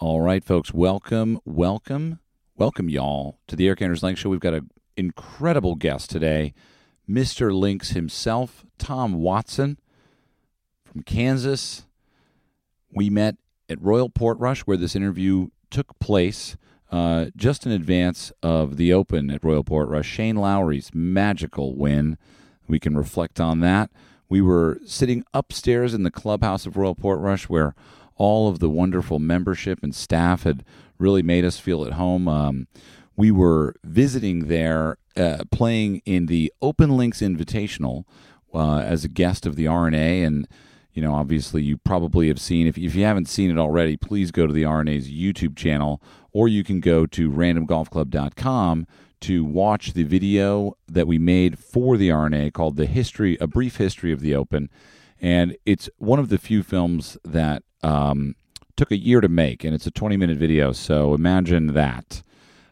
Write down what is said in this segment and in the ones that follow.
All right, folks, welcome, welcome, welcome, y'all, to the Erik Anders Lang Show. We've got an incredible guest today, Mr. Links himself, Tom Watson from Kansas. We met at Royal Portrush, where this interview took place uh, just in advance of the Open at Royal Portrush. Shane Lowry's magical win. We can reflect on that. We were sitting upstairs in the clubhouse of Royal Portrush, where all of the wonderful membership and staff had really made us feel at home. Um, we were visiting there, uh, playing in the Open Links Invitational uh, as a guest of the R&A, you know, obviously, you probably have seen. If, if you haven't seen it already, please go to the R&A's YouTube channel, or you can go to randomgolfclub.com to watch the video that we made for the R&A called "The History: A Brief History of the Open." And it's one of the few films that um, took a year to make, and it's a 20 minute video. So imagine that.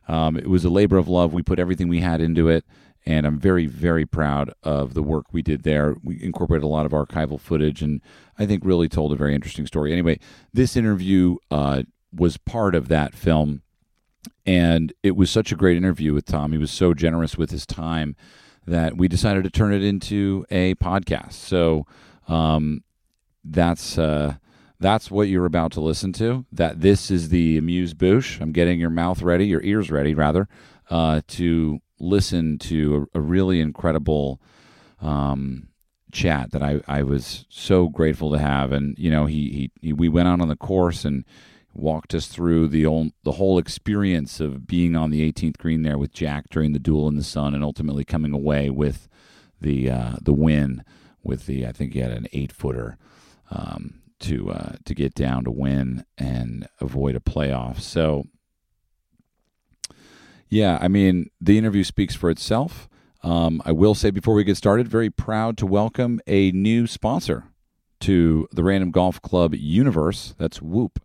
Um, it was a labor of love. We put everything we had into it, and I'm very, very proud of the work we did there. We incorporated a lot of archival footage, and I think really told a very interesting story. Anyway, this interview uh, was part of that film, and it was such a great interview with Tom. He was so generous with his time that we decided to turn it into a podcast. So um, that's. Uh, that's what you're about to listen to. That this is the amuse bouche. I'm getting your mouth ready, your ears ready, rather, uh, to listen to a, a really incredible um, chat that I, I was so grateful to have. And you know, he, he, he we went out on the course and walked us through the old, the whole experience of being on the 18th green there with Jack during the duel in the sun, and ultimately coming away with the uh, the win with the I think he had an eight footer. Um, to uh, to get down to win and avoid a playoff. So, yeah, I mean, the interview speaks for itself. Um, I will say before we get started, very proud to welcome a new sponsor to the Random Golf Club universe. That's Whoop.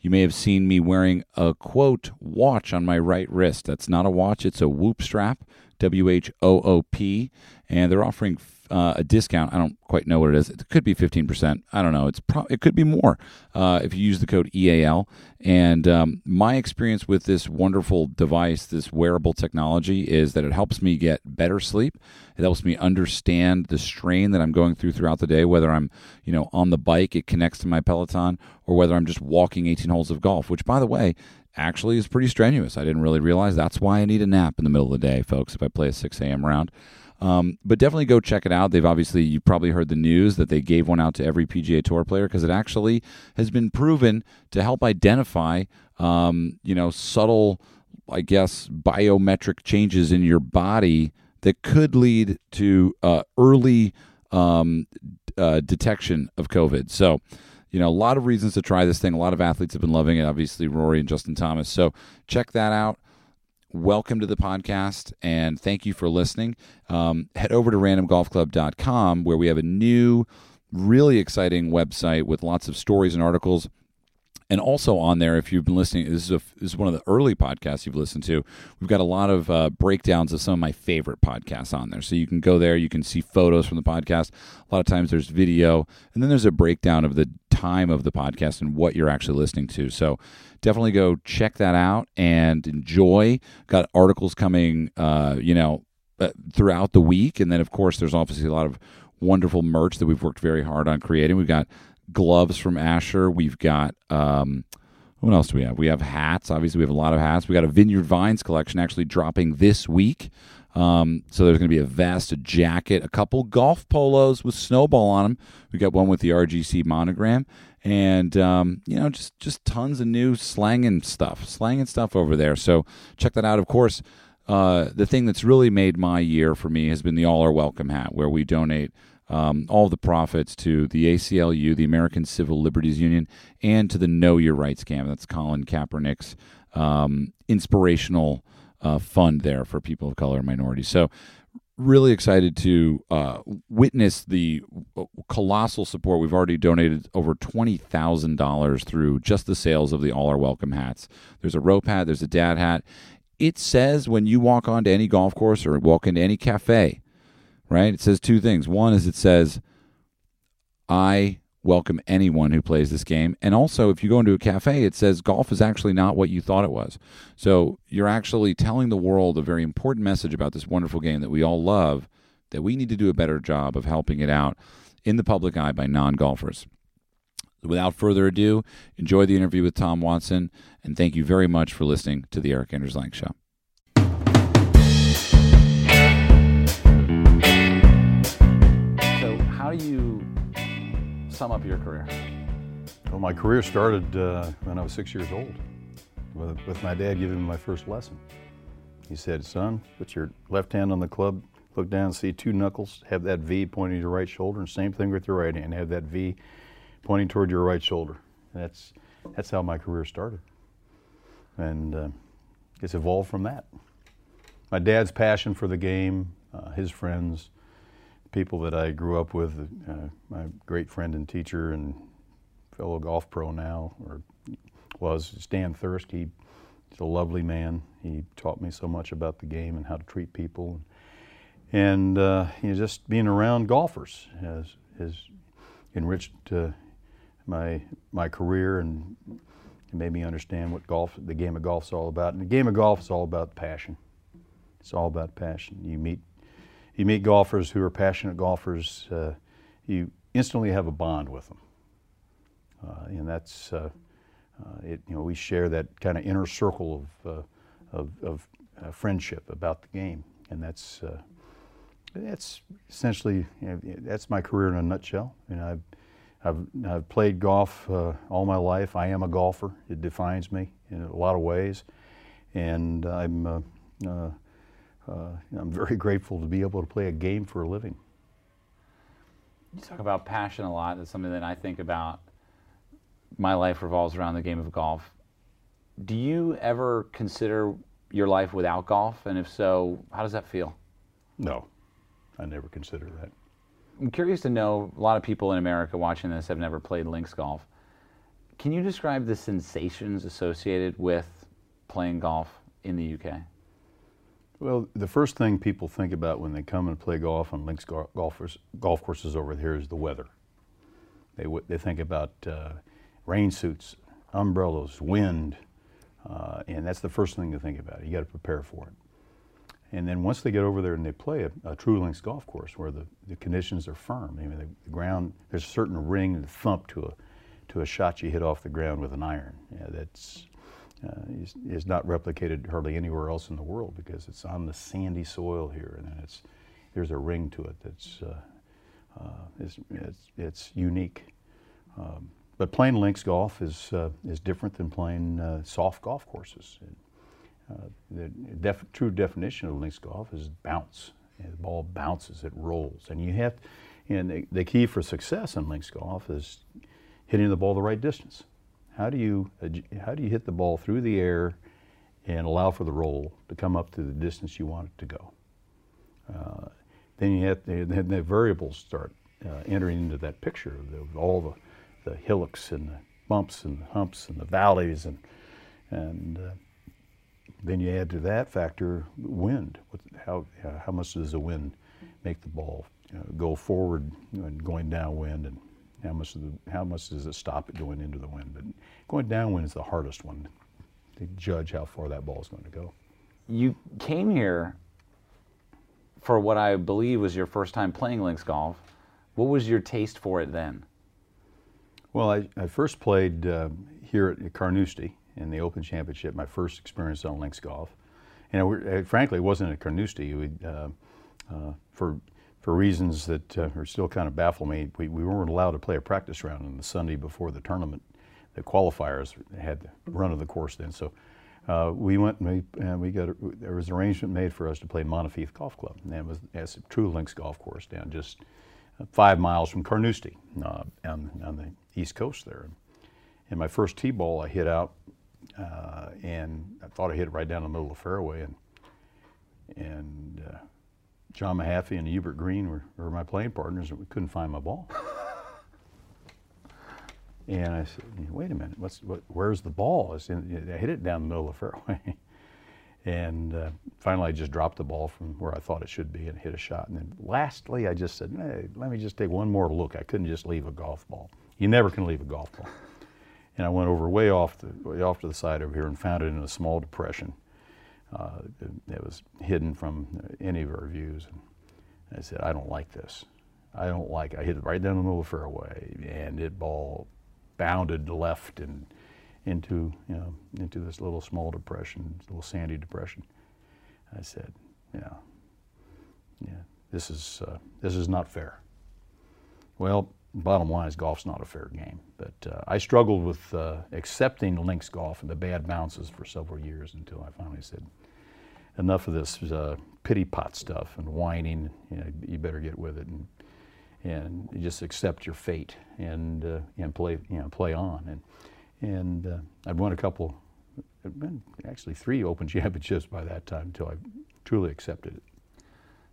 You may have seen me wearing a quote watch on my right wrist. That's not a watch, it's a Whoop strap, W H O O P, and they're offering uh, a discount. I don't quite know what it is. It could be 15%. I don't know. It's pro- It could be more uh, if you use the code EAL. And um, my experience with this wonderful device, this wearable technology, is that it helps me get better sleep. It helps me understand the strain that I'm going through throughout the day, whether I'm, you know, on the bike, it connects to my Peloton, or whether I'm just walking 18 holes of golf, which, by the way, actually is pretty strenuous. I didn't really realize that's why I need a nap in the middle of the day, folks, if I play a 6 a.m. round. Um, but definitely go check it out. They've obviously, you probably heard the news that they gave one out to every PGA Tour player because it actually has been proven to help identify, um, you know, subtle, I guess, biometric changes in your body that could lead to uh, early um, uh, detection of COVID. So, you know, a lot of reasons to try this thing. A lot of athletes have been loving it. Obviously, Rory and Justin Thomas. So check that out welcome to the podcast and thank you for listening. Um, head over to randomgolfclub.com where we have a new, really exciting website with lots of stories and articles. And also on there, if you've been listening, this is, a, this is one of the early podcasts you've listened to. We've got a lot of uh, breakdowns of some of my favorite podcasts on there. So you can go there, you can see photos from the podcast. A lot of times there's video, and then there's a breakdown of the time of the podcast and what you're actually listening to. So definitely go check that out and enjoy. Got articles coming, uh, you know, uh, throughout the week, and then of course there's obviously a lot of wonderful merch that we've worked very hard on creating. We've got gloves from Asher. We've got um, what else do we have? We have hats. Obviously, we have a lot of hats. We got a Vineyard Vines collection actually dropping this week. Um, so there's going to be a vest, a jacket, a couple golf polos with snowball on them. We got one with the RGC monogram, and um, you know just just tons of new slang and stuff, slang and stuff over there. So check that out. Of course, uh, the thing that's really made my year for me has been the All Are Welcome hat, where we donate. Um, all the profits to the ACLU, the American Civil Liberties Union, and to the Know Your Rights camp. That's Colin Kaepernick's um, inspirational uh, fund there for people of color and minorities. So really excited to uh, witness the uh, colossal support. We've already donated over $20,000 through just the sales of the All Are Welcome hats. There's a rope hat, there's a dad hat. It says when you walk onto any golf course or walk into any cafe, right? It says two things. One is it says, I welcome anyone who plays this game. And also, if you go into a cafe, it says golf is actually not what you thought it was. So you're actually telling the world a very important message about this wonderful game that we all love, that we need to do a better job of helping it out in the public eye by non golfers. Without further ado, enjoy the interview with Tom Watson, and thank you very much for listening to the Erik Anders Lang Show. So, how do you sum up your career? Well, my career started uh, when I was six years old, with, with my dad giving me my first lesson. He said, "Son, put your left hand on the club, look down, see two knuckles, have that V pointing to your right shoulder, and same thing with your right hand, have that V pointing toward your right shoulder." And that's that's how my career started, and uh, it's evolved from that. My dad's passion for the game, uh, his friends, people that I grew up with, uh, my great friend and teacher and fellow golf pro now, or was Stan Thirsk. He, he's a lovely man. He taught me so much about the game and how to treat people. And uh, you know, just being around golfers has, has enriched uh, my, my career and made me understand what golf, the game of golf is all about. And the game of golf is all about passion. It's all about passion. You meet you meet golfers who are passionate golfers, uh, you instantly have a bond with them. Uh, and that's, uh, uh it, you know, we share that kind of inner circle of, uh, of, of uh, friendship about the game. And that's, that's essentially, you know, that's my career in a nutshell. And I've, I've, I've played golf all my life. I am a golfer. It defines me in a lot of ways. And I'm, Uh, I'm very grateful to be able to play a game for a living. You talk about passion a lot. That's something that I think about. My life revolves around the game of golf. Do you ever consider your life without golf? And if so, how does that feel? No, I never consider that. I'm curious to know a lot of people in America watching this have never played links golf. Can you describe the sensations associated with playing golf in the UK? Well, the first thing people think about when they come and play golf on links golfers, golf courses over here is the weather. They, they think about uh, rain suits, umbrellas, wind, uh, and that's the first thing to think about. You got to prepare for it. And then once they get over there and they play a, a true links golf course where the, the conditions are firm, I mean, the, the, ground, there's a certain ring and thump to a, to a shot you hit off the ground with an iron. Yeah, that's, is, is not replicated hardly anywhere else in the world because it's on the sandy soil here, and it's there's a ring to it that's uh, uh, it's, it's, it's unique. Um, but playing links golf is uh, is different than playing uh, soft golf courses. Uh, the def true definition of links golf is bounce. the ball bounces, it rolls, and you have. And the, the key for success in links golf is hitting the ball the right distance. How do you how do you hit the ball through the air and allow for the roll to come up to the distance you want it to go? Uh, then you have then the variables start uh, entering into that picture of all the, the hillocks and the bumps and the humps and the valleys and and uh, then you add to that factor wind. How how much does the wind make the ball go forward and going downwind and how much, the, how much does it stop it going into the wind? But going downwind is the hardest one to judge how far that ball is going to go. You came here for what I believe was your first time playing links golf. What was your taste for it then? Well, I, I first played uh, here at Carnoustie in the Open Championship, my first experience on links golf. And frankly, it wasn't at Carnoustie. Uh, uh, for for reasons that uh, are still kind of baffle me, we, we weren't allowed to play a practice round on the Sunday before the tournament. The qualifiers had the run of the course then. So uh, we went and we, and we got a, there was an arrangement made for us to play Monifieth Golf Club. And it was a true links golf course down just five miles from Carnoustie uh, on, on the east coast there. And my first tee ball I hit out uh, and I thought I hit it right down the middle of the fairway and and uh, John Mahaffey and Hubert Green were, were my playing partners, and we couldn't find my ball. and I said, "Wait a minute, what's what, where's the ball?" I, said, I hit it down the middle of the fairway. and uh, finally, I just dropped the ball from where I thought it should be and hit a shot. And then lastly, I just said, hey, "Let me just take one more look." I couldn't just leave a golf ball You never can leave a golf ball. And I went over way off the way off to the side over here and found it in a small depression. Uh, it, was hidden from any of our views. And I said, I don't like this. I don't like. It. I hit it right down the middle of the fairway, and it ball bounded left and into you know into this little small depression, little sandy depression. I said, yeah, yeah, this is uh, this is not fair. Well, bottom line is golf's not a fair game. But uh, I struggled with uh, accepting links golf and the bad bounces for several years until I finally said, enough of this uh, pity pot stuff and whining. You, know, you better get with it and and just accept your fate and uh, and play you know play on. And and uh, I'd won a couple, been actually three Open championships by that time until I truly accepted it.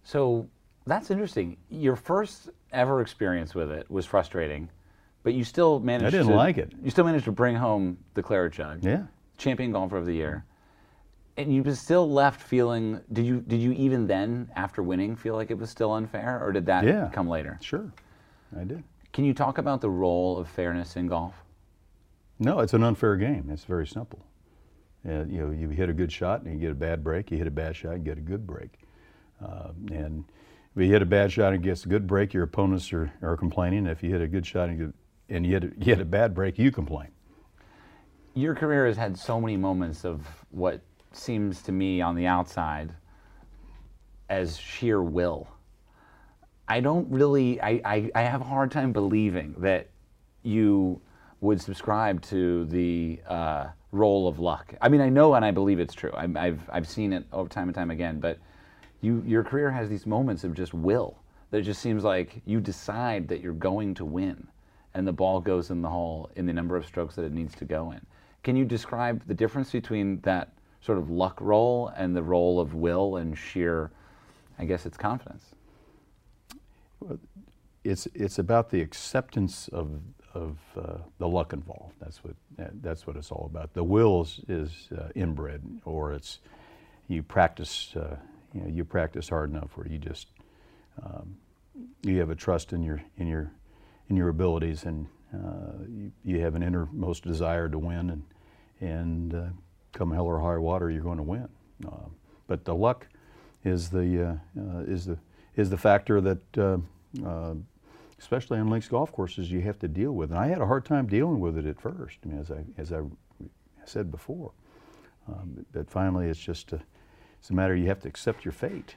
So that's interesting. Your first ever experience with it was frustrating, but you still managed. I didn't to, like it. You still managed to bring home the claret jug. Yeah. Champion golfer of the year, and you were still left feeling. Did you? Did you even then, after winning, feel like it was still unfair, or did that yeah, come later? Sure, I did. Can you talk about the role of fairness in golf? No, it's an unfair game. It's very simple. Uh, you know, you hit a good shot and you get a bad break. You hit a bad shot and get a good break. Uh, and if you hit a bad shot and gets a good break, your opponents are, are complaining. If you hit a good shot and, you, and you, hit a, you hit a bad break, you complain. Your career has had so many moments of what seems to me on the outside as sheer will. I don't really, I, I, I have a hard time believing that you would subscribe to the uh, role of luck. I mean, I know and I believe it's true. I, I've, I've seen it over time and time again, but you, your career has these moments of just will that just seems like you decide that you're going to win and the ball goes in the hole in the number of strokes that it needs to go in. Can you describe the difference between that sort of luck role and the role of will and sheer, I guess it's confidence? It's, it's about the acceptance of, of uh, the luck involved. That's what, that's what it's all about. The will is, is uh, inbred or it's, you practice uh, you know, you practice hard enough where you just um, you have a trust in your in your in your abilities and uh, you, you, have an innermost desire to win and and uh, come hell or high water you're going to win. Uh, but the luck is the uh, uh, is the is the factor that uh, especially on links golf courses you have to deal with. And I had a hard time dealing with it at first. I mean, as I as I said before, um, but finally it's just a it's a matter you have to accept your fate.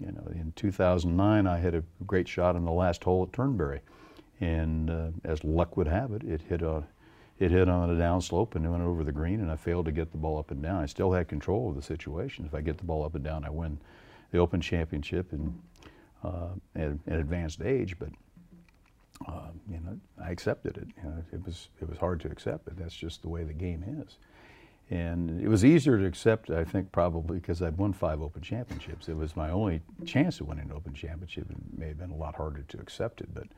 You know, in 2009, I had a great shot on the last hole at Turnberry, and uh, as luck would have it, it hit a it hit on a downslope and went over the green, and I failed to get the ball up and down. I still had control of the situation. If I get the ball up and down, I win the Open Championship in, uh, at an advanced age. But uh, you know, I accepted it. You know, it was it was hard to accept, but that's just the way the game is. And it was easier to accept, I think, probably because I'd won five Open Championships. It was my only chance of winning an Open Championship. It may have been a lot harder to accept it, but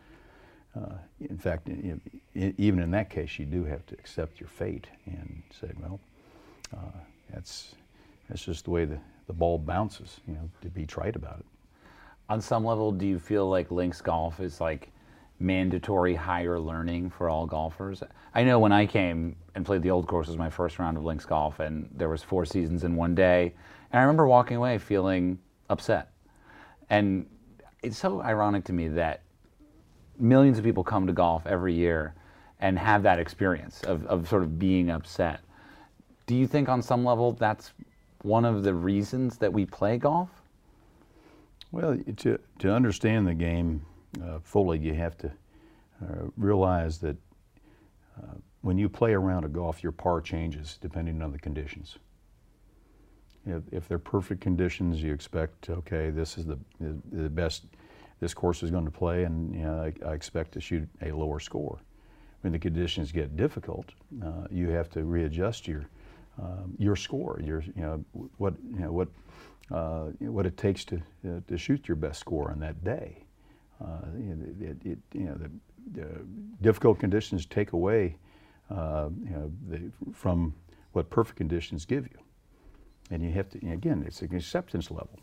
uh, in fact, you know, even in that case, you do have to accept your fate and say, well, uh, that's that's just the way the, the ball bounces. You know, to be trite about it. On some level, do you feel like links golf is like mandatory higher learning for all golfers. I know when I came and played the old course was my first round of links golf, and there was four seasons in one day, and I remember walking away feeling upset. And it's so ironic to me that millions of people come to golf every year and have that experience of, of sort of being upset. Do you think on some level that's one of the reasons that we play golf? Well, to, to understand the game, uh, fully, you have to uh, realize that uh, when you play around a golf, your par changes depending on the conditions. If, if they're perfect conditions, you expect, okay, this is the, the best this course is going to play, and you know, I, I, expect to shoot a lower score. When the conditions get difficult, uh, you have to readjust your um, your score, your you know what you know what uh, what it takes to uh, to shoot your best score on that day. Uh, it, it, you know, the, the, difficult conditions take away uh, you know, the, from what perfect conditions give you. And you have to, again, it's an acceptance level.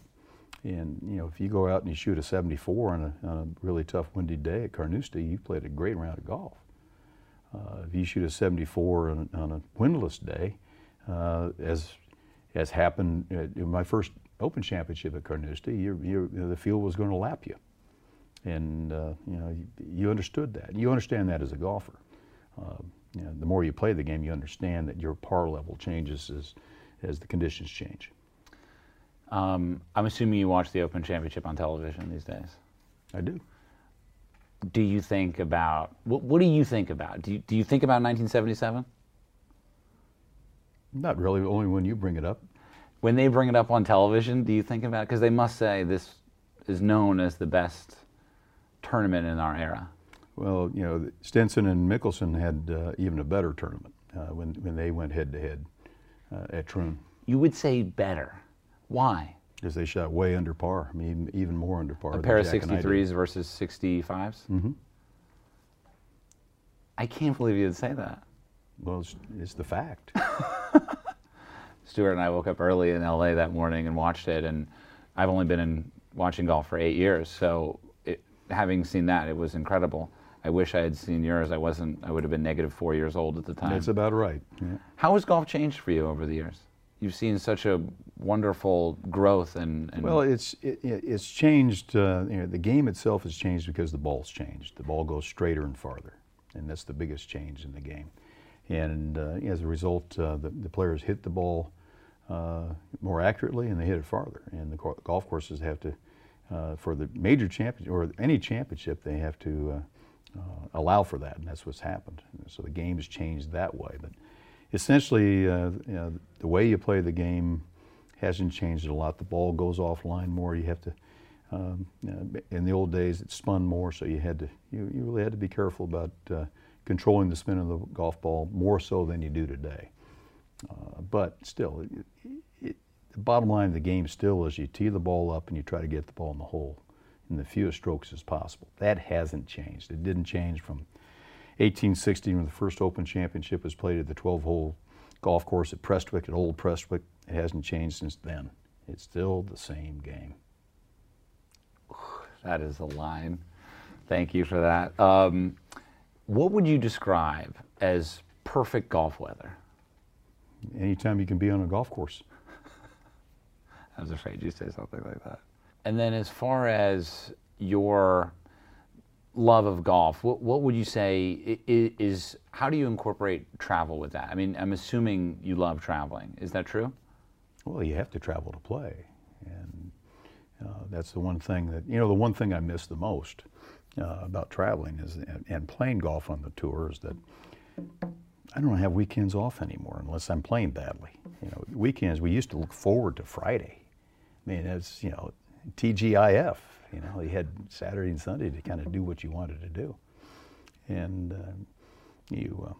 And, you know, if you go out and you shoot a 74 on a, on a really tough windy day at Carnoustie, you played a great round of golf. Uh, if you shoot a 74 on, on a windless day, uh, as as happened in my first Open Championship at Carnoustie, you you the field was going to lap you, and uh, you know you, you, understood that. You understand that as a golfer. Uh, you know, the more you play the game, you understand that your par level changes as as the conditions change. Um, I'm assuming you watch the Open Championship on television these days. I do. Do you think about what, what do you think about? Do you, do you think about 1977? Not really. Only when you bring it up. When they bring it up on television, do you think about it? Because they must say this is known as the best tournament in our era. Well, you know, Stenson and Mickelson had uh, even a better tournament uh, when when they went head to head at Troon. You would say better. Why? Because they shot way under par. I mean, even more under par. A pair of 63s versus 65s? Mm-hmm. I can't believe you'd say that. Well, it's, it's the fact. Stuart and I woke up early in LA that morning and watched it, and I've only been in watching golf for eight years, so having seen that, it was incredible. I wish I had seen yours. I wasn't. I would have been negative four years old at the time. That's about right. Yeah. How has golf changed for you over the years? You've seen such a wonderful growth and. and well, it's it, it's changed. Uh, you know, the game itself has changed because the ball's changed. The ball goes straighter and farther, and that's the biggest change in the game. And uh, as a result, uh, the, the players hit the ball uh, more accurately and they hit it farther. And the golf courses have to, uh, for the major championship or any championship, they have to uh, uh, allow for that, and that's what's happened. So the game has changed that way. But essentially, uh, you know, the way you play the game hasn't changed a lot. The ball goes offline more. You have to. Um, in the old days, it spun more, so you had to. You, you really had to be careful about uh, controlling the spin of the golf ball more so than you do today. Uh, but still, the bottom line of the game still is you tee the ball up and you try to get the ball in the hole in the fewest strokes as possible. That hasn't changed. It didn't change from 1860 when the first Open Championship was played at the 12-hole golf course at Prestwick, at Old Prestwick. It hasn't changed since then. It's still the same game. That is a line. Thank you for that. Um, what would you describe as perfect golf weather? Anytime you can be on a golf course. I was afraid you'd say something like that. And then, as far as your love of golf, what, what would you say is, is, how do you incorporate travel with that? I mean, I'm assuming you love traveling. Is that true? Well, you have to travel to play, and uh, that's the one thing that you know. The one thing I miss the most uh, about traveling is and, and playing golf on the tour is that I don't have weekends off anymore unless I'm playing badly. You know, weekends we used to look forward to Friday. I mean, it's you know TGIF. You know, you had Saturday and Sunday to kind of do what you wanted to do, and uh, you uh,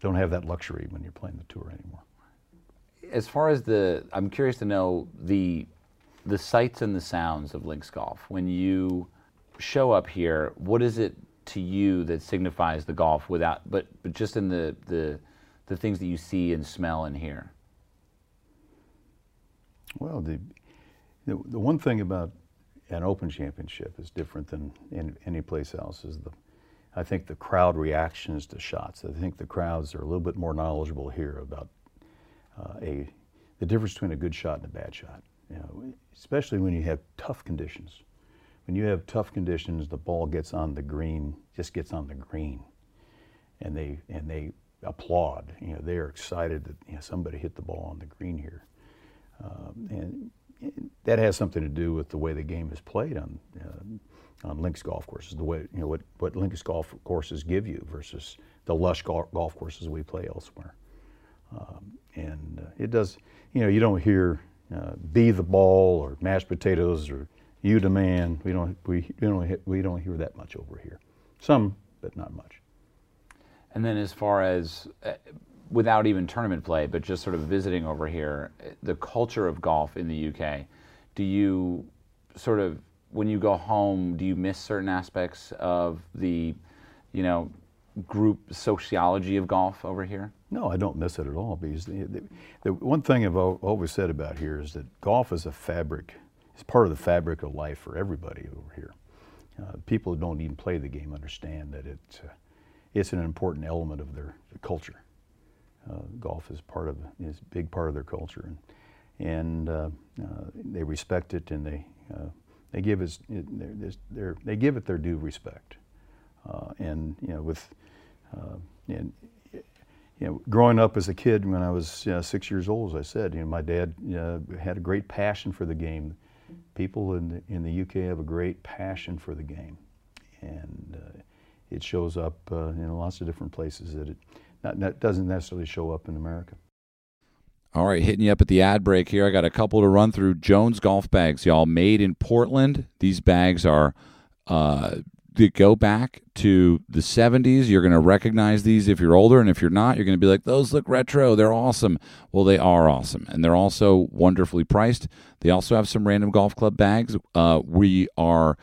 don't have that luxury when you're playing the tour anymore. As far as the, I'm curious to know the the sights and the sounds of links golf. When you show up here, what is it to you that signifies the golf without, but but just in the the the things that you see and smell and hear? Well, the the, the one thing about an Open Championship is different than in any place else is the, I think the crowd reactions to shots. I think the crowds are a little bit more knowledgeable here about uh, a the difference between a good shot and a bad shot. You know, especially when you have tough conditions. When you have tough conditions, the ball gets on the green, just gets on the green, and they and they applaud. You know, they're excited that you know, somebody hit the ball on the green here, um, and that has something to do with the way the game is played on uh, on links golf courses. The way you know what what links golf courses give you versus the lush golf, courses we play elsewhere. Um, and uh, it does. You know, you don't hear uh, "be the ball" or mashed potatoes or "you demand." We don't we, we don't we don't hear that much over here. Some, but not much. And then, as far as uh, without even tournament play, but just sort of visiting over here, the culture of golf in the UK, do you sort of, when you go home, do you miss certain aspects of the, you know, group sociology of golf over here? No, I don't miss it at all because the, the, the one thing I've always said about here is that golf is a fabric, it's part of the fabric of life for everybody over here. Uh, people who don't even play the game understand that it, uh, it's an important element of their, their culture. Uh, golf is part of is a big part of their culture, and and uh, uh, they respect it and they uh, they give it they're, they give it their due respect. Uh, and you know with and you know, growing up as a kid when I was uh, six years old, as I said, you know, my dad uh, had a great passion for the game. People in the, in the UK have a great passion for the game, and uh, it shows up uh, in lots of different places that it not, doesn't necessarily show up in America. All right, hitting you up at the ad break here. I got a couple to run through. Jones golf bags, y'all, made in Portland. These bags are uh, go back to the 70s. You're going to recognize these if you're older, and if you're not, you're going to be like, those look retro. They're awesome. Well, they are awesome, and they're also wonderfully priced. They also have some random golf club bags. Uh, we are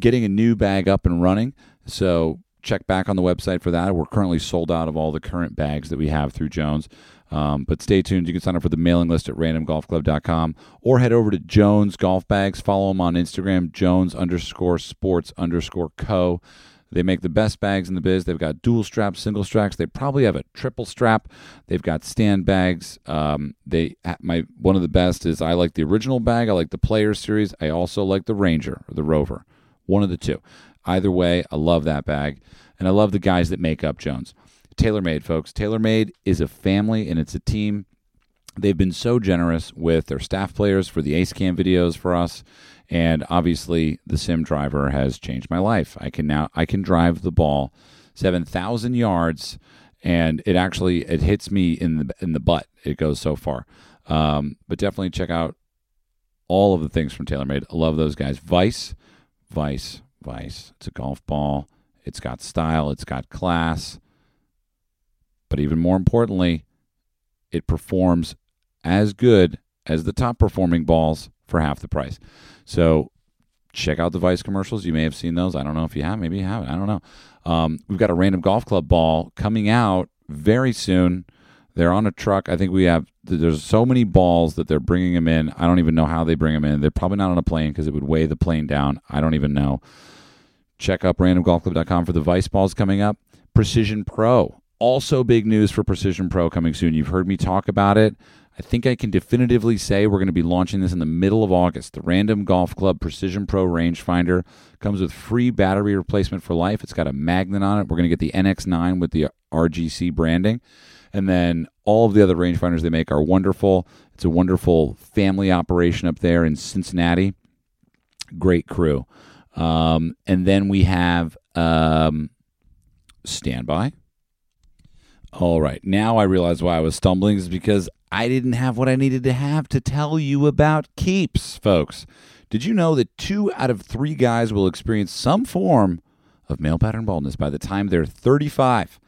getting a new bag up and running, so check back on the website for that. We're currently sold out of all the current bags that we have through Jones. Um, but stay tuned. You can sign up for the mailing list at randomgolfclub.com or head over to Jones Golf Bags. Follow them on Instagram, Jones underscore sports underscore co. They make the best bags in the biz. They've got dual straps, single straps. They probably have a triple strap. They've got stand bags. Um, they my one of the best is I like the original bag. I like the Player series. I also like the Ranger or the Rover. One of the two. Either way, I love that bag, and I love the guys that make up Jones. TaylorMade, folks. TaylorMade is a family and it's a team. They've been so generous with their staff players for the Ace Cam videos for us, and obviously the Sim driver has changed my life. I can now I can drive the ball seven thousand yards, and it actually it hits me in the in the butt. It goes so far. Um, but definitely check out all of the things from TaylorMade. I love those guys. Vice, Vice, Vice. It's a golf ball. It's got style. It's got class. But even more importantly, it performs as good as the top performing balls for half the price. So check out the Vice commercials. You may have seen those. I don't know if you have. Maybe you haven't. I don't know. Um, we've got a random golf club ball coming out very soon. They're on a truck. I think we have. There's so many balls that they're bringing them in. I don't even know how they bring them in. They're probably not on a plane because it would weigh the plane down. I don't even know. Check up randomgolfclub.com for the Vice balls coming up. Precision Pro. Also, big news for Precision Pro coming soon. You've heard me talk about it. I think I can definitively say we're going to be launching this in the middle of August. The Random Golf Club Precision Pro rangefinder comes with free battery replacement for life. It's got a magnet on it. We're going to get the NX9 with the RGC branding. And then all of the other rangefinders they make are wonderful. It's a wonderful family operation up there in Cincinnati. Great crew. Um, and then we have um, Standby all right. Now I realize why I was stumbling is because I didn't have what I needed to have to tell you about keeps, folks. Did you know that two out of three guys will experience some form of male pattern baldness by the time they're 35?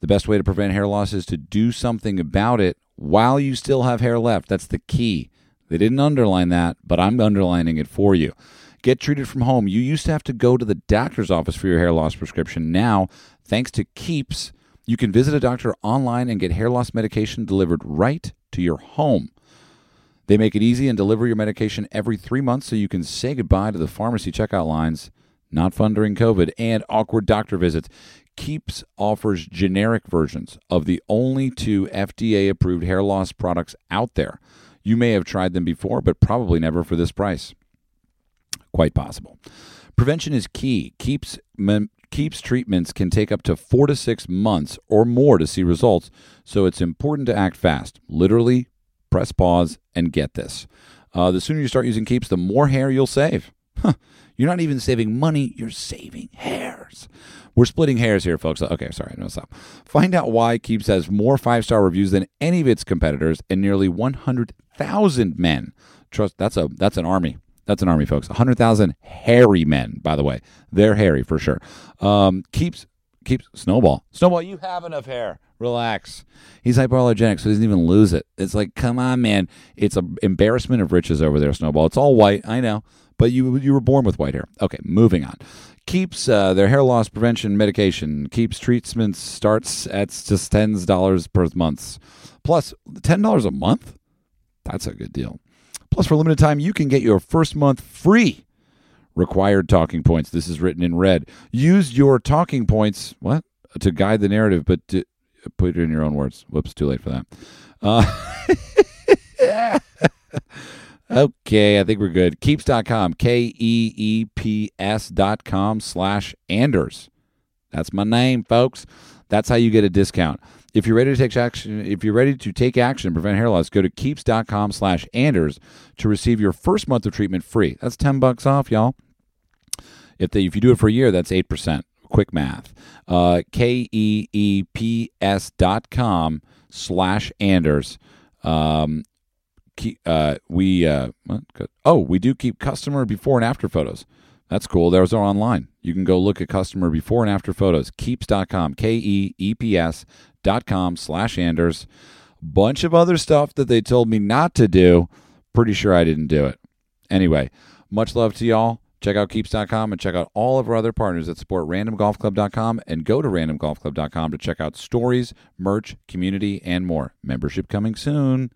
The best way to prevent hair loss is to do something about it while you still have hair left. That's the key. They didn't underline that, but I'm underlining it for you. Get treated from home. You used to have to go to the doctor's office for your hair loss prescription. Now, thanks to Keeps, you can visit a doctor online and get hair loss medication delivered right to your home. They make it easy and deliver your medication every three months so you can say goodbye to the pharmacy checkout lines, not fun during COVID, and awkward doctor visits. Keeps offers generic versions of the only two FDA approved hair loss products out there. You may have tried them before, but probably never for this price. Quite possible. Prevention is key. Keeps keeps treatments can take up to four to six months or more to see results, so it's important to act fast. Literally, press pause and get this. Uh, the sooner you start using Keeps, the more hair you'll save. Huh. You're not even saving money, you're saving hairs. We're splitting hairs here, folks. Okay, sorry, no stop. Find out why Keeps has more five star reviews than any of its competitors and nearly 100,000 men. Trust that's a that's an army that's an army, folks. 100,000 hairy men, by the way. They're hairy for sure. Um, keeps keeps Snowball. Snowball, you have enough hair. Relax. He's hypoallergenic, so he doesn't even lose it. It's like, come on, man. It's an embarrassment of riches over there, Snowball. It's all white, I know, but you you were born with white hair. Okay, moving on. Keeps uh, their hair loss prevention medication. Keeps treatments starts at just tens dollars per month, plus ten dollars a month. That's a good deal. Plus, for limited time, you can get your first month free. Required talking points. This is written in red. Use your talking points. What? to guide the narrative, but to, put it in your own words. Whoops, too late for that. Uh, okay, I think we're good. Keeps.com, K E E P S.com slash Anders. That's my name, folks. That's how you get a discount. If you're ready to take action, if you're ready to take action and prevent hair loss, go to keeps.com slash Anders to receive your first month of treatment free. That's 10 bucks off, y'all. If they, if you do it for a year, that's 8%. Quick math. Uh, K-E-E-P-S dot com slash Anders. Um, uh, we, uh, oh, we do keep customer before and after photos. That's cool. Those are online. You can go look at customer before and after photos. Keeps.com, K E E P S dot com slash Anders. Bunch of other stuff that they told me not to do. Pretty sure I didn't do it. Anyway, much love to y'all. Check out keeps.com and check out all of our other partners that support randomgolfclub.com and go to randomgolfclub.com to check out stories, merch, community, and more. Membership coming soon.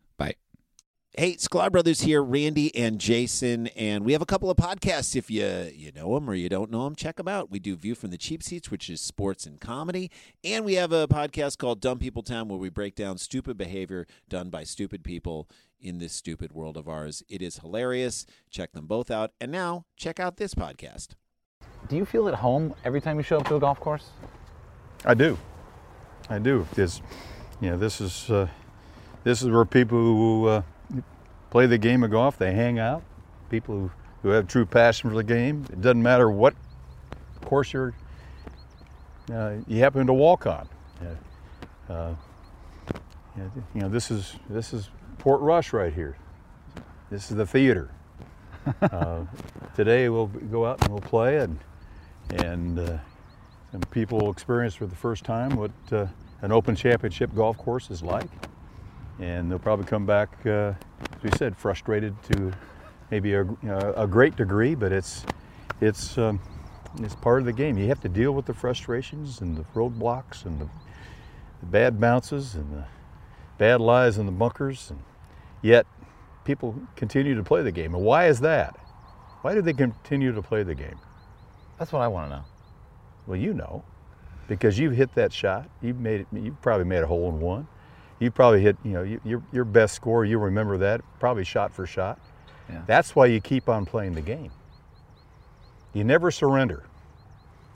Bye. Hey, Sklar Brothers here, Randy and Jason, and we have a couple of podcasts. If you you know them or you don't know them, check them out. We do View from the Cheap Seats, which is sports and comedy, and we have a podcast called Dumb People Town, where we break down stupid behavior done by stupid people in this stupid world of ours. It is hilarious. Check them both out, and now check out this podcast. Do you feel at home every time you show up to a golf course? I do. I do. Because, you know, this is uh, this is where people who uh, play the game of golf, they hang out. People who, who have true passion for the game. It doesn't matter what course you're uh, you happen to walk on. Uh, you know, this is this is Portrush right here. This is the theater. uh, today we'll go out and we'll play and and uh, and people will experience for the first time what uh, an Open Championship golf course is like, and they'll probably come back, uh, as we said, frustrated to maybe a, a great degree, but it's it's um, it's part of the game. You have to deal with the frustrations and the roadblocks and the, the bad bounces and the bad lies in the bunkers, and yet people continue to play the game. And why is that? Why do they continue to play the game? That's what I want to know. Well, you know, because you've hit that shot. You've made it. You've probably made a hole in one. You probably hit. You know, you, your your best score. You remember that probably shot for shot. Yeah. That's why you keep on playing the game. You never surrender.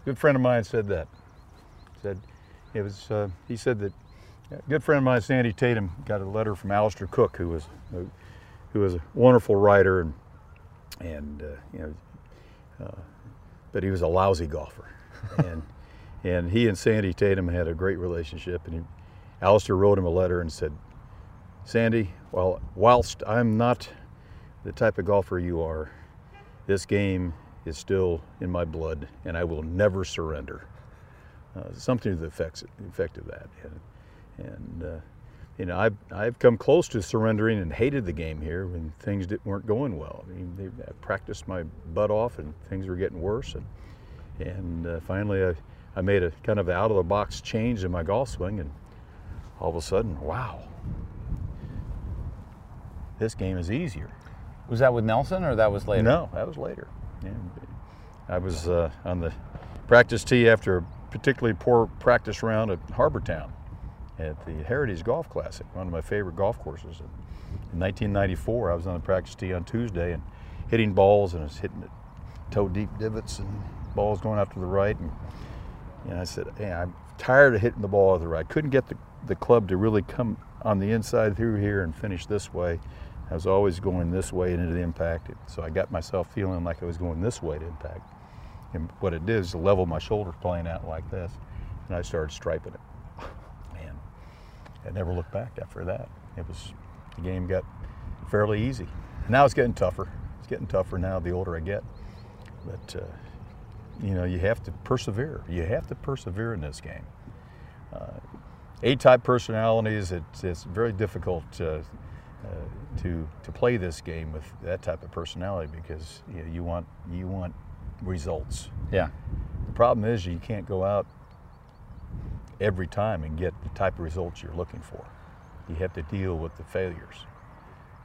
A good friend of mine said that. Said it was. Uh, he said that a good friend of mine, Sandy Tatum, got a letter from Alistair Cooke, who was a, who was a wonderful writer and and uh, you know, uh, but he was a lousy golfer, and and he and Sandy Tatum had a great relationship, and he, Alistair wrote him a letter and said, Sandy, well, whilst I'm not the type of golfer you are, this game is still in my blood, and I will never surrender. Uh, something to the effect, effect of that. And, and uh, you know, I've, I've come close to surrendering and hated the game here when things didn't, weren't going well. I mean, they, I practiced my butt off and things were getting worse. And, and uh, finally, I, I made a kind of out of the box change in my golf swing, and all of a sudden, wow, this game is easier. Was that with Nelson or that was later? No, that was later. Yeah. I was uh, on the practice tee after a particularly poor practice round at Harbour Town at the Heritage Golf Classic, one of my favorite golf courses. In 1994, I was on the practice tee on Tuesday and hitting balls, and I was hitting it toe deep divots and balls going out to the right. And, and I said, hey, I'm tired of hitting the ball to the right. Couldn't get the, the club to really come on the inside through here and finish this way. I was always going this way into the impact. So I got myself feeling like I was going this way to impact. And what it did is level my shoulders playing out like this. And I started striping it. Man, I never looked back after that. It was the game got fairly easy. Now it's getting tougher. It's getting tougher now the older I get. But uh, you know, you have to persevere. You have to persevere in this game. Uh, A-type personalities, it's, it's very difficult uh, uh, to to play this game with that type of personality because you, know, you want you want results. Yeah. The problem is you can't go out every time and get the type of results you're looking for. You have to deal with the failures.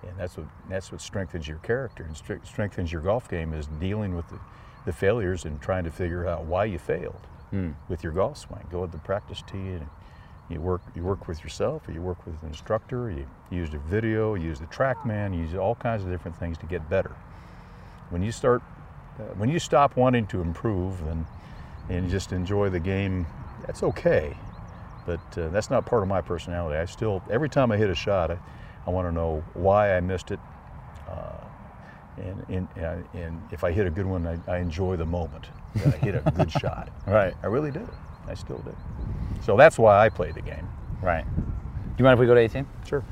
And that's what, that's what strengthens your character and strengthens your golf game is dealing with the, the failures and trying to figure out why you failed. with your golf swing. Go to the practice tee and you work you work with yourself, or you work with an instructor. You use a video, you use the TrackMan, you use all kinds of different things to get better. When you start, uh, when you stop wanting to improve and and just enjoy the game, that's okay. But uh, that's not part of my personality. I still, every time I hit a shot, I, I want to know why I missed it. Uh, and, and, and, and if I hit a good one, I, I enjoy the moment that I hit a good shot. Right. I really did. I still do. So that's why I play the game. Right. Do you mind if we go to 18? Sure.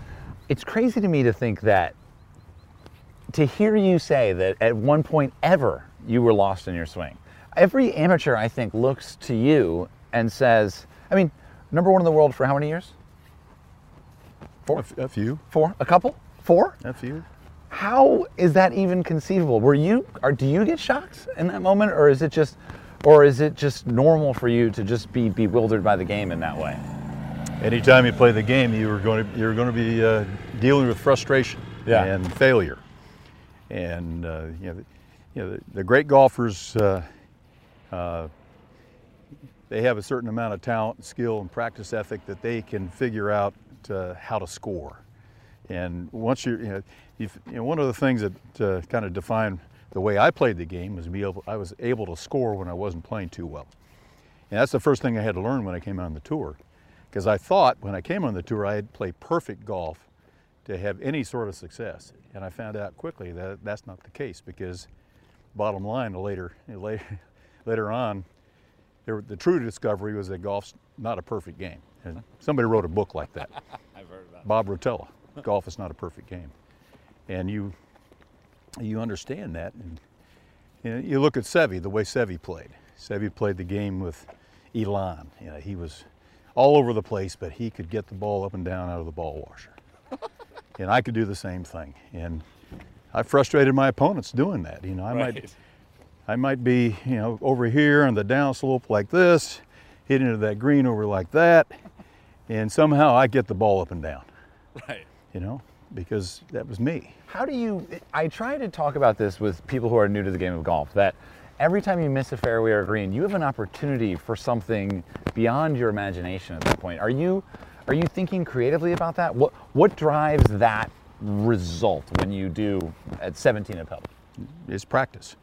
It's crazy to me to think that, to hear you say that at one point ever you were lost in your swing. Every amateur, I think, looks to you and says, I mean, number one in the world for how many years? A, f- a few. Four? A couple? Four? A few. How is that even conceivable? Were you, or do you get shocked in that moment, or is it just, or is it just normal for you to just be bewildered by the game in that way? Anytime you play the game, you are going to you're going to be uh, dealing with frustration Yeah. and failure. And uh, you know, the, you know, the, the great golfers, uh, uh, they have a certain amount of talent, skill, and practice ethic that they can figure out uh, how to score. And once you're, you know, you know, one of the things that uh, kind of defined the way I played the game was be able, I was able to score when I wasn't playing too well. And that's the first thing I had to learn when I came on the tour. Because I thought when I came on the tour, I had to play perfect golf to have any sort of success. And I found out quickly that that's not the case because bottom line, later, later, later on, there, the true discovery was that golf's not a perfect game. And somebody wrote a book like that. I've heard about Bob Rotella. Golf is not a perfect game, and you you understand that. And you, know, you look at Seve, the way Seve played. Seve played the game with élan. You know, he was all over the place, but he could get the ball up and down out of the ball washer. and I could do the same thing. And I frustrated my opponents doing that. You know, I might I might be, you know, over here on the downslope like this, hit into that green over like that, and somehow I get the ball up and down, Right. you know, because that was me. How do you? I try to talk about this with people who are new to the game of golf. That every time you miss a fairway or green, you have an opportunity for something beyond your imagination at that point. Are you? Are you thinking creatively about that? What What drives that result when you do at 17 at Pebble? It's practice.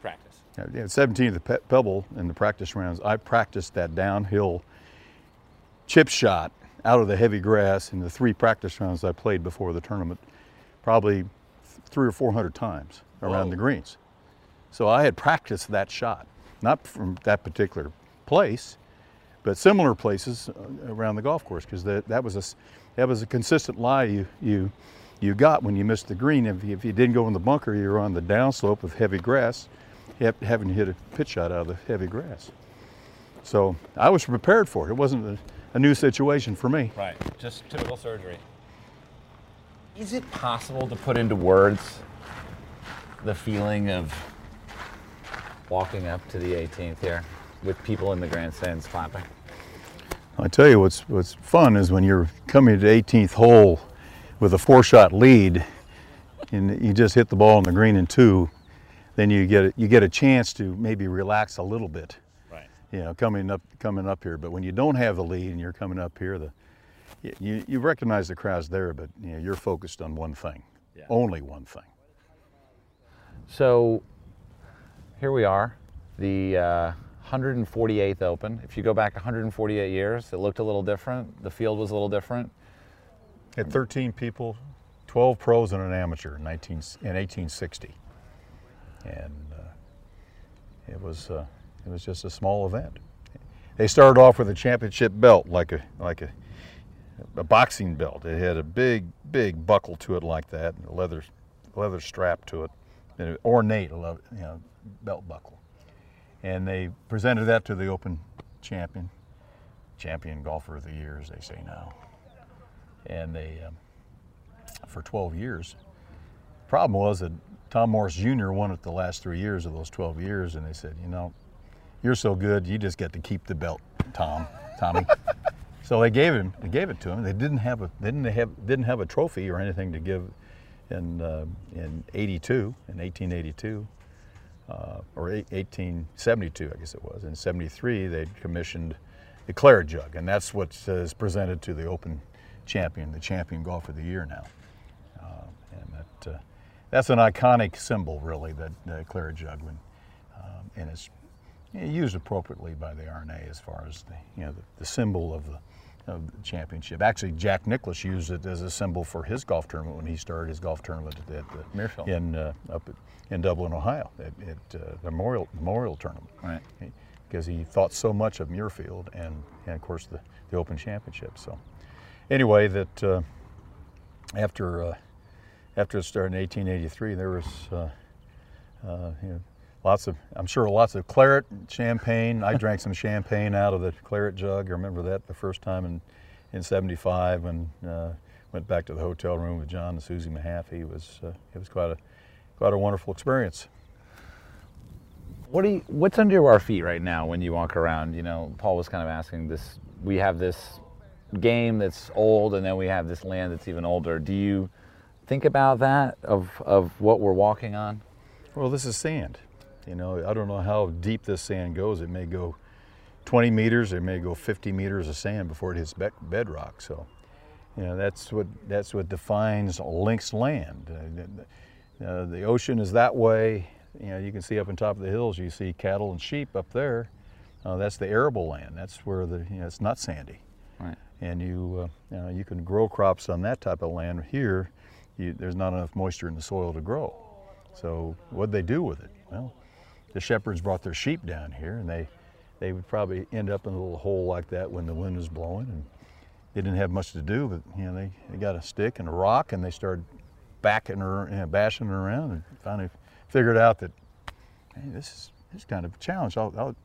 Practice. Yeah, At 17 at the Pebble in the practice rounds, I practiced that downhill chip shot out of the heavy grass in the three practice rounds I played before the tournament, probably three or four hundred times around Whoa. the greens. So I had practiced that shot, not from that particular place, but similar places uh, around the golf course, because that, that was a that was a consistent lie you you you got when you missed the green. If you, if you didn't go in the bunker, you were on the downslope of heavy grass, having to hit a pitch shot out of the heavy grass. So I was prepared for it. It wasn't a, a new situation for me. Right. Just typical surgery. Is it possible to put into words the feeling of walking up to the 18th here with people in the grandstands clapping? I tell you what's what's fun is when you're coming to the 18th hole with a four-shot lead, and you just hit the ball on the green in two, then you get you get a chance to maybe relax a little bit. You know, coming up coming up here. But when you don't have the lead and you're coming up here, the you, you recognize the crowd's there, but you know, you're focused on one thing, Yeah. only one thing. So here we are, the uh, 148th Open. If you go back 148 years, it looked a little different. The field was a little different. Had 13 people, 12 pros and an amateur in 19 in 1860, and uh, it was uh, it was just a small event. They started off with a championship belt, like a like a a boxing belt. It had a big big buckle to it like that, and a leather leather strap to it, an ornate you know, belt buckle. And they presented that to the Open champion, champion golfer of the year, as they say now and they um, for 12 years. Problem was that Tom Morris Jr. won it the last three years of those 12 years, and they said, you know, you're so good, you just get to keep the belt, Tom, Tommy. so they gave him, they gave it to him. They didn't have a, they didn't have, didn't have a trophy or anything to give in uh, in '82, in 1882. uh, or 1872, I guess it was. In 73, they commissioned the Claret Jug, and that's what is presented to the Open champion, the champion golfer of the year now. Uh, and that, uh, that's an iconic symbol, really, that uh, Claret Jug, when, um, and it's used appropriately by the R&A as far as the, you know, the, the symbol of the, of the championship. Actually, Jack Nicklaus used it as a symbol for his golf tournament when he started his golf tournament at, at the Muirfield. in uh, up at, in Dublin, Ohio, at, at uh, the Memorial Memorial Tournament. Right. Because he thought so much of Muirfield and, and of course the, the Open Championship. So anyway, that uh, after uh, after it started in 1883, there was uh, uh, you know, lots of I'm sure lots of claret, champagne. I drank some champagne out of the claret jug. I remember that the first time in in '75 when uh, went back to the hotel room with John and Susie Mahaffey. It was uh, it was quite a quite a wonderful experience. What do you, what's under our feet right now when you walk around? You know, Paul was kind of asking this. We have this game that's old, and then we have this land that's even older. Do you think about that of of what we're walking on? Well, this is sand. You know, I don't know how deep this sand goes. It may go 20 meters, it may go 50 meters of sand before it hits be- bedrock. So, you know, that's what that's what defines links land. Uh, the, uh, the ocean is that way. You know, you can see up on top of the hills. You see cattle and sheep up there. Uh, that's the arable land. That's where the you know it's not sandy. Right. And you uh, you know you can grow crops on that type of land. Here, you, there's not enough moisture in the soil to grow. So what'd they do with it? Well, the shepherds brought their sheep down here, and they they would probably end up in a little hole like that when the wind was blowing, and they didn't have much to do. But you know, they, they got a stick and a rock, and they started backing her, you know, bashing her around, and finally figured out that hey, this is this is kind of a challenge. I'll, I'll,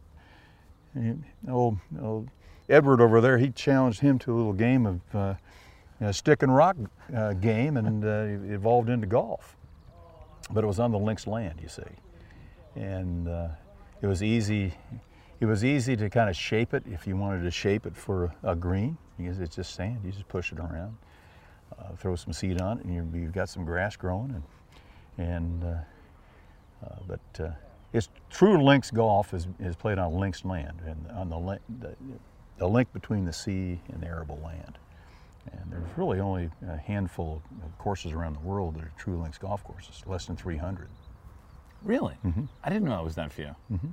old, old Edward over there, he challenged him to a little game of uh, stick and rock uh, game, and uh, evolved into golf. But it was on the links land, you see, and uh, it was easy. It was easy to kind of shape it if you wanted to shape it for a, green because it's just sand. You just push it around, uh, throw some seed on it, and you, you've got some grass growing. And, and uh, uh, but uh, it's true links golf is, is played on links land and on the, the the link between the sea and the arable land. And there's really only a handful of courses around the world that are true links golf courses, less than 300. Really? Mm-hmm. I didn't know it was that few. Mm-hmm.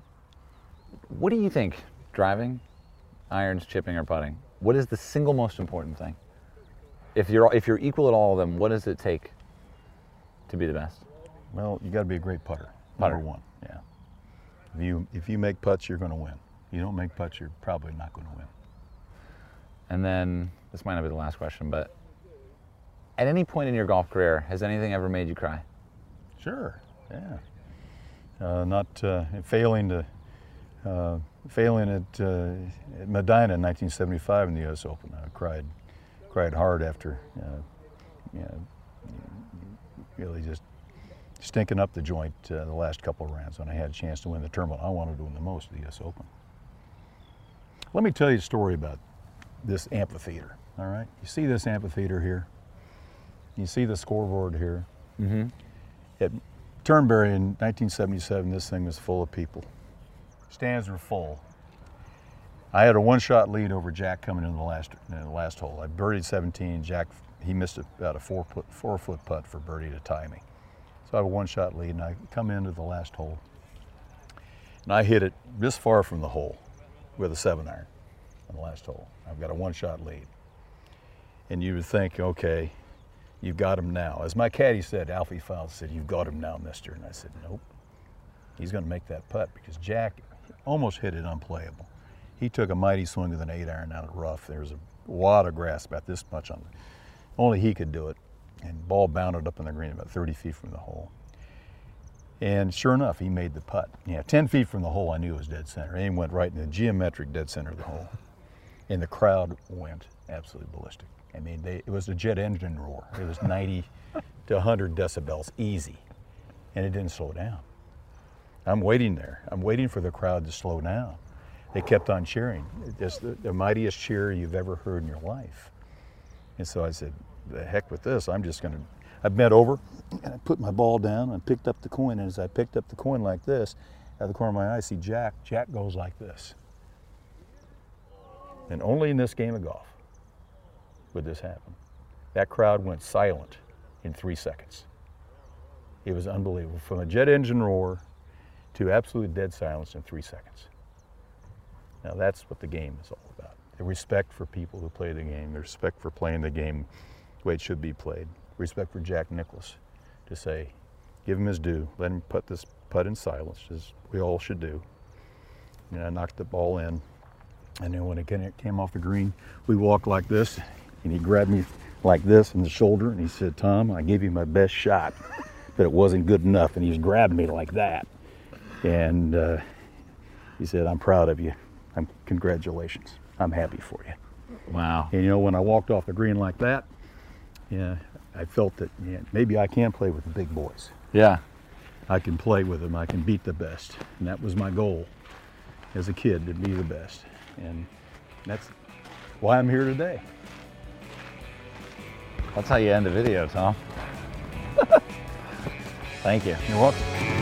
What do you think? Driving, irons, chipping, or putting? What is the single most important thing? If you're if you're equal at all of them, what does it take to be the best? Well, you got to be a great putter. Putter. Number one, yeah. If you if you make putts, you're going to win. If You don't make putts, you're probably not going to win. And then this might not be the last question, but at any point in your golf career, has anything ever made you cry? Sure, yeah. Uh, not uh, failing to uh, failing at, uh, at Medinah in 1975 in the U.S. Open. I cried cried hard after uh, you know, really just stinking up the joint uh, the last couple of rounds when I had a chance to win the tournament. I wanted to win the most of the U.S. Open. Let me tell you a story about this amphitheater. All right, you see this amphitheater here. You see the scoreboard here. Mm-hmm. At Turnberry in 1977, this thing was full of people. Stands were full. I had a one-shot lead over Jack coming in the last in the last hole. I birdied 17. Jack he missed about a four foot four foot putt for birdie to tie me. So I have a one-shot lead, and I come into the last hole, and I hit it this far from the hole with a seven iron on the last hole. I've got a one-shot lead, and you would think, okay, you've got him now. As my caddy said, Alfie Fyles said, you've got him now, mister. And I said, nope. He's going to make that putt because Jack almost hit it unplayable. He took a mighty swing with an eight iron out of rough. There was a wad of grass about this much on it. Only he could do it. And ball bounded up in the green about 30 feet from the hole. And sure enough, he made the putt. Yeah, 10 feet from the hole, I knew it was dead center. He went right in the geometric dead center of the hole. And the crowd went absolutely ballistic. I mean, they, it was a jet engine roar. It was 90 to 100 decibels, easy. And it didn't slow down. I'm waiting there. I'm waiting for the crowd to slow down. They kept on cheering. It's the, the mightiest cheer you've ever heard in your life. And so I said, the heck with this. I'm just going to, I bent over and I put my ball down and picked up the coin. And as I picked up the coin like this, out of the corner of my eye, I see Jack. Jack goes like this. And only in this game of golf would this happen. That crowd went silent in three seconds. It was unbelievable. From a jet engine roar to absolute dead silence in three seconds. Now that's what the game is all about. The respect for people who play the game, the respect for playing the game the way it should be played, respect for Jack Nicklaus to say, give him his due, let him put this putt in silence, as we all should do. And I knocked the ball in. And then when it came off the green, we walked like this, and he grabbed me like this in the shoulder, and he said, Tom, I gave you my best shot, but it wasn't good enough. And he just grabbed me like that. And uh, he said, I'm proud of you. I'm, congratulations. I'm happy for you. Wow. And you know, when I walked off the green like that, yeah, I felt that yeah, maybe I can play with the big boys. Yeah. I can play with them. I can beat the best. And that was my goal as a kid to be the best. And that's why I'm here today. That's how you end a video, Tom. Thank you. You're welcome.